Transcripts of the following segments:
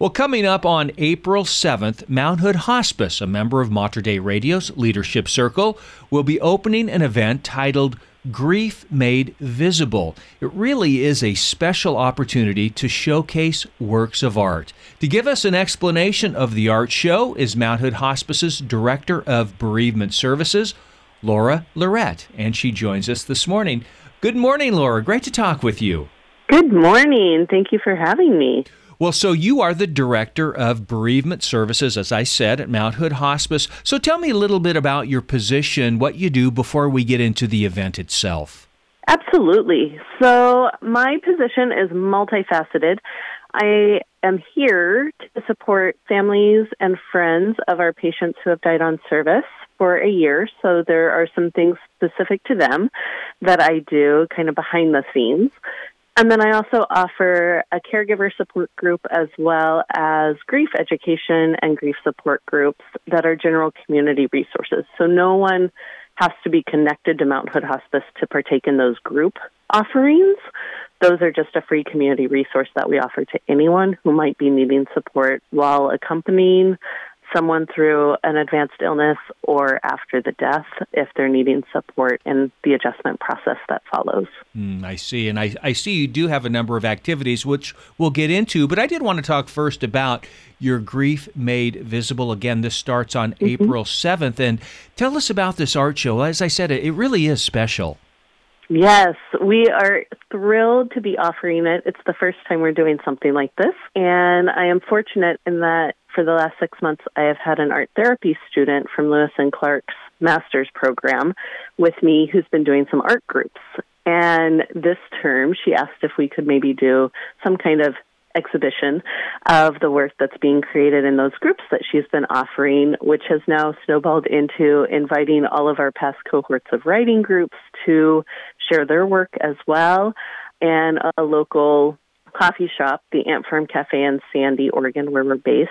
Well, coming up on April 7th, Mount Hood Hospice, a member of Mater Dei Radio's Leadership Circle, will be opening an event titled Grief Made Visible. It really is a special opportunity to showcase works of art. To give us an explanation of the art show is Mount Hood Hospice's Director of Bereavement Services, Laura Lirette, and she joins us this morning. Good morning, Laura. Great to talk with you. Good morning. Thank you for having me. Well, so you are the director of bereavement services, as I said, at Mount Hood Hospice. So tell me a little bit about your position, what you do before we get into the event itself. Absolutely. So my position is multifaceted. I am here to support families and friends of our patients who have died on service for a year. So there are some things specific to them that I do kind of behind the scenes. And then I also offer a caregiver support group as well as grief education and grief support groups that are general community resources. So no one has to be connected to Mount Hood Hospice to partake in those group offerings. Those are just a free community resource that we offer to anyone who might be needing support while accompanying someone through an advanced illness or after the death if they're needing support in the adjustment process that follows. Mm, I see. And I, I see you do have a number of activities, which we'll get into. But I did want to talk first about your Grief Made Visible. Again, this starts on mm-hmm. April 7th. And tell us about this art show. As I said, it really is special. Yes, we are thrilled to be offering it. It's the first time we're doing something like this. And I am fortunate in that for the last six months, I have had an art therapy student from Lewis and Clark's master's program with me who's been doing some art groups. And this term, she asked if we could maybe do some kind of exhibition of the work that's being created in those groups that she's been offering, which has now snowballed into inviting all of our past cohorts of writing groups to share their work as well, and a local coffee shop, the Ant Farm Cafe in Sandy, Oregon, where we're based,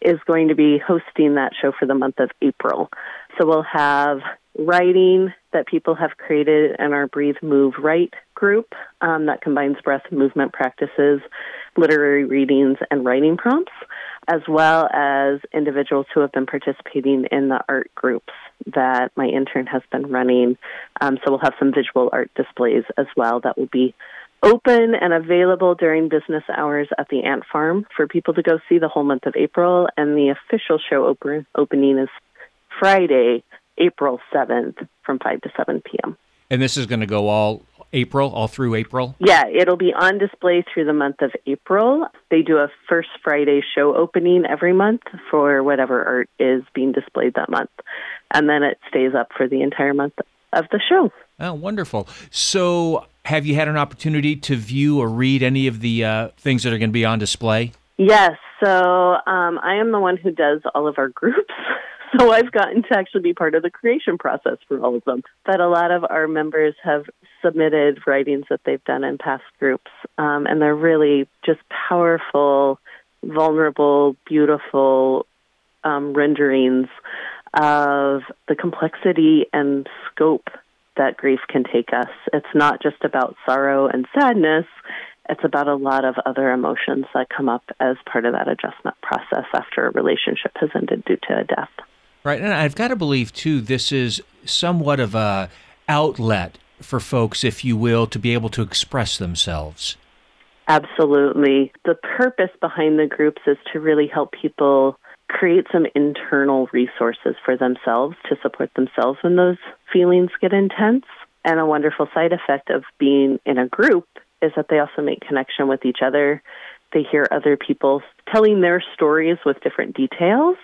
is going to be hosting that show for the month of April. So we'll have writing that people have created in our Breathe, Move, Write group um, that combines breath movement practices, literary readings, and writing prompts, as well as individuals who have been participating in the art groups that my intern has been running. Um, so we'll have some visual art displays as well that will be open and available during business hours at the Ant Farm for people to go see the whole month of April. And the official show open, opening is Friday, April 7th from 5 to 7 p.m. And this is going to go all April, all through April? Yeah, it'll be on display through the month of April. They do a first Friday show opening every month for whatever art is being displayed that month. And then it stays up for the entire month of the show. Oh, wonderful. So, have you had an opportunity to view or read any of the uh, things that are going to be on display? Yes. So, um, I am the one who does all of our groups. So I've gotten to actually be part of the creation process for all of them. But a lot of our members have submitted writings that they've done in past groups, um, and they're really just powerful, vulnerable, beautiful um, renderings of the complexity and scope that grief can take us. It's not just about sorrow and sadness. It's about a lot of other emotions that come up as part of that adjustment process after a relationship has ended due to a death. Right, and I've got to believe too, this is somewhat of a outlet for folks, if you will, to be able to express themselves. Absolutely. The purpose behind the groups is to really help people create some internal resources for themselves to support themselves when those feelings get intense. And a wonderful side effect of being in a group is that they also make connection with each other. They hear other people telling their stories with different details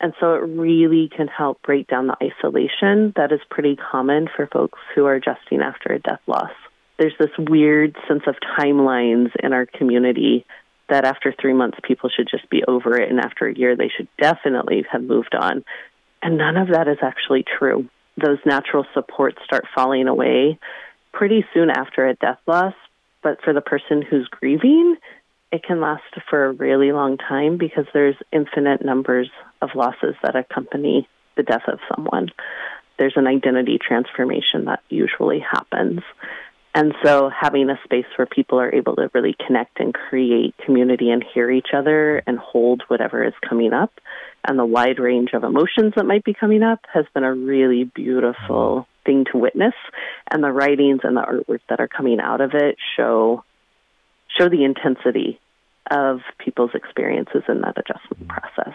and so it really can help break down the isolation that is pretty common for folks who are adjusting after a death loss. There's this weird sense of timelines in our community that after three months people should just be over it, and after a year they should definitely have moved on. And none of that is actually true. Those natural supports start falling away pretty soon after a death loss, but for the person who's grieving, it can last for a really long time because there's infinite numbers of losses that accompany the death of someone. There's an identity transformation that usually happens. And so having a space where people are able to really connect and create community and hear each other and hold whatever is coming up and the wide range of emotions that might be coming up has been a really beautiful mm-hmm. thing to witness. And the writings and the artwork that are coming out of it show show the intensity of people's experiences in that adjustment mm-hmm. process.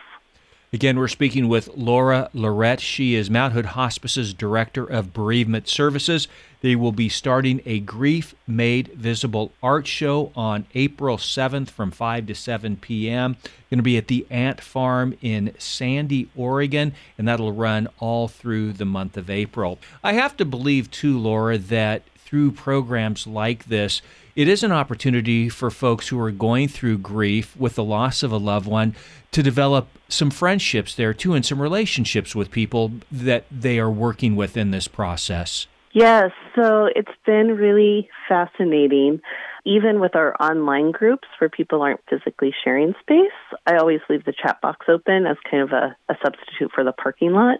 Again, we're speaking with Laura Lirette. She is Mount Hood Hospice's Director of Bereavement Services. They will be starting a Grief Made Visible art show on April 7th from 5 to 7 p.m. Going to be at the Ant Farm in Sandy, Oregon, and that'll run all through the month of April. I have to believe, too, Laura, that through programs like this, it is an opportunity for folks who are going through grief with the loss of a loved one to develop some friendships there too and some relationships with people that they are working with in this process. Yes, so it's been really fascinating. Even with our online groups where people aren't physically sharing space, I always leave the chat box open as kind of a, a substitute for the parking lot.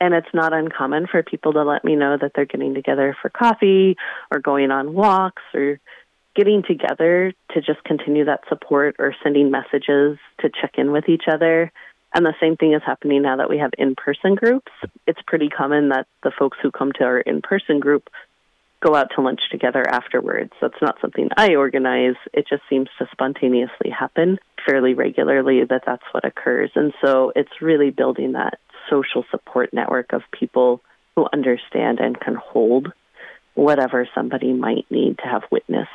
And it's not uncommon for people to let me know that they're getting together for coffee or going on walks or getting together to just continue that support or sending messages to check in with each other. And the same thing is happening now that we have in person groups. It's pretty common that the folks who come to our in person group go out to lunch together afterwards. That's not something I organize. It just seems to spontaneously happen fairly regularly that that's what occurs. And so it's really building that social support network of people who understand and can hold whatever somebody might need to have witnessed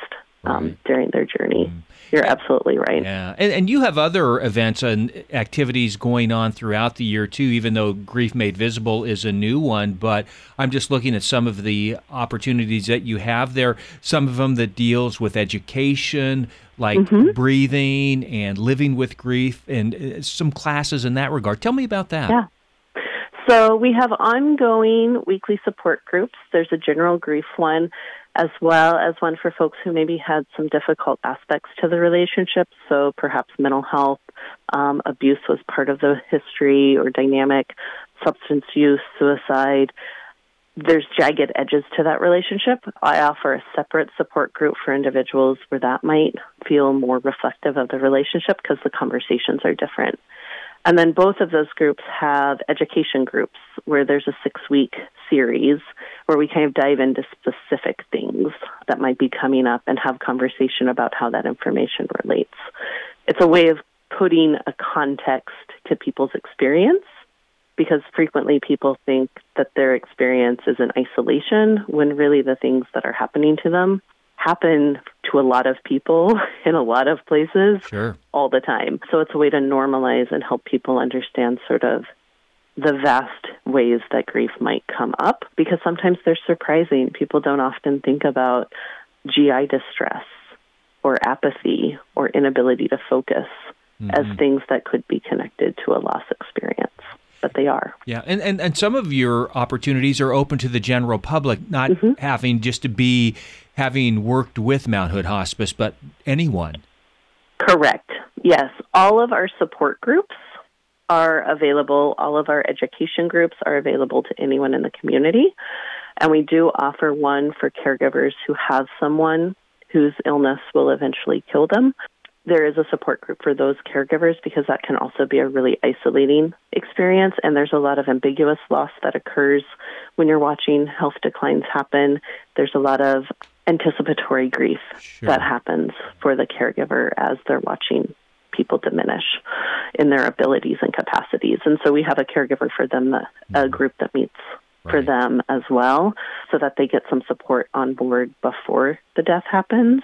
um, right. during their journey. Mm. You're absolutely right. Yeah, and, and you have other events and activities going on throughout the year too. Even though Grief Made Visible is a new one, but I'm just looking at some of the opportunities that you have there. Some of them that deals with education, like mm-hmm. breathing and living with grief, and uh, some classes in that regard. Tell me about that. Yeah. So we have ongoing weekly support groups. There's a general grief one as well as one for folks who maybe had some difficult aspects to the relationship. So perhaps mental health, um, abuse was part of the history or dynamic, substance use, suicide. There's jagged edges to that relationship. I offer a separate support group for individuals where that might feel more reflective of the relationship because the conversations are different. And then both of those groups have education groups where there's a six week series where we kind of dive into specific things that might be coming up and have conversation about how that information relates. It's a way of putting a context to people's experience because frequently people think that their experience is in isolation when really the things that are happening to them happen to a lot of people in a lot of places sure. all the time. So it's a way to normalize and help people understand sort of the vast ways that grief might come up because sometimes they're surprising. People don't often think about GI distress or apathy or inability to focus mm-hmm. as things that could be connected to a loss experience but they are. Yeah, and, and, and some of your opportunities are open to the general public, not mm-hmm. having just to be having worked with Mount Hood Hospice, but anyone. Correct. Yes. All of our support groups are available. All of our education groups are available to anyone in the community. And we do offer one for caregivers who have someone whose illness will eventually kill them there is a support group for those caregivers because that can also be a really isolating experience. And there's a lot of ambiguous loss that occurs when you're watching health declines happen. There's a lot of anticipatory grief sure. that happens for the caregiver as they're watching people diminish in their abilities and capacities. And so we have a caregiver for them, a mm-hmm. group that meets right. for them as well, so that they get some support on board before the death happens.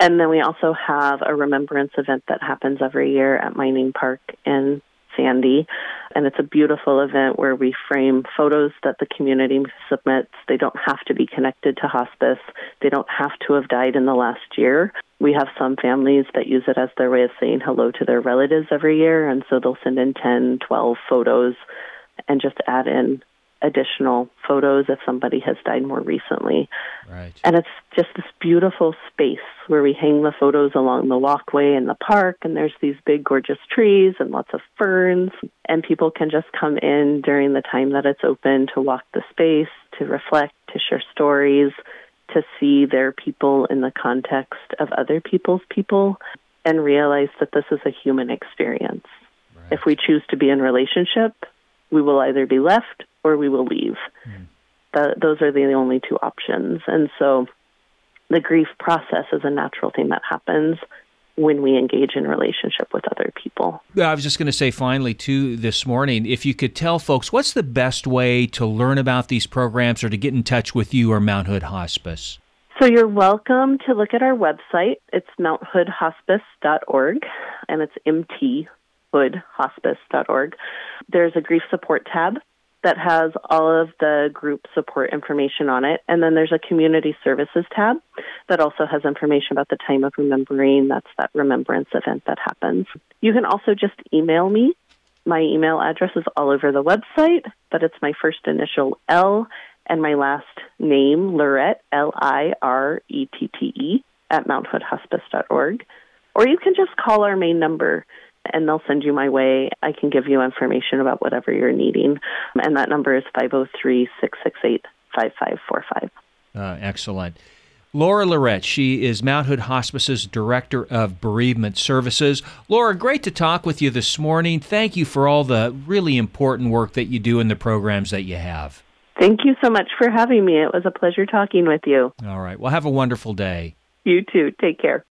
And then we also have a remembrance event that happens every year at Meinig Park in Sandy. And it's a beautiful event where we frame photos that the community submits. They don't have to be connected to hospice, they don't have to have died in the last year. We have some families that use it as their way of saying hello to their relatives every year. And so they'll send in 10, 12 photos and just add in additional photos if somebody has died more recently. Right. And it's just this beautiful space where we hang the photos along the walkway in the park, and there's these big, gorgeous trees and lots of ferns. And people can just come in during the time that it's open to walk the space, to reflect, to share stories, to see their people in the context of other people's people and realize that this is a human experience. Right. If we choose to be in relationship, we will either be left or we will leave. Mm. The, those are the only two options. And so the grief process is a natural thing that happens when we engage in relationship with other people. I was just going to say finally too this morning if you could tell folks what's the best way to learn about these programs or to get in touch with you or Mount Hood Hospice. So you're welcome to look at our website. It's mounthoodhospice.org and it's mthoodhospice.org. There's a grief support tab that has all of the group support information on it. And then there's a community services tab that also has information about the time of remembering. That's that remembrance event that happens. You can also just email me. My email address is all over the website, but it's my first initial L and my last name, Lirette, L I R E T T E, at mounthoodhospice.org. Or you can just call our main number and they'll send you my way. I can give you information about whatever you're needing. And that number is 503 668 5545. Uh, excellent. Laura Lirette, she is Mount Hood Hospice's Director of Bereavement Services. Laura, great to talk with you this morning. Thank you for all the really important work that you do in the programs that you have. Thank you so much for having me. It was a pleasure talking with you. All right. Well, have a wonderful day. You too. Take care.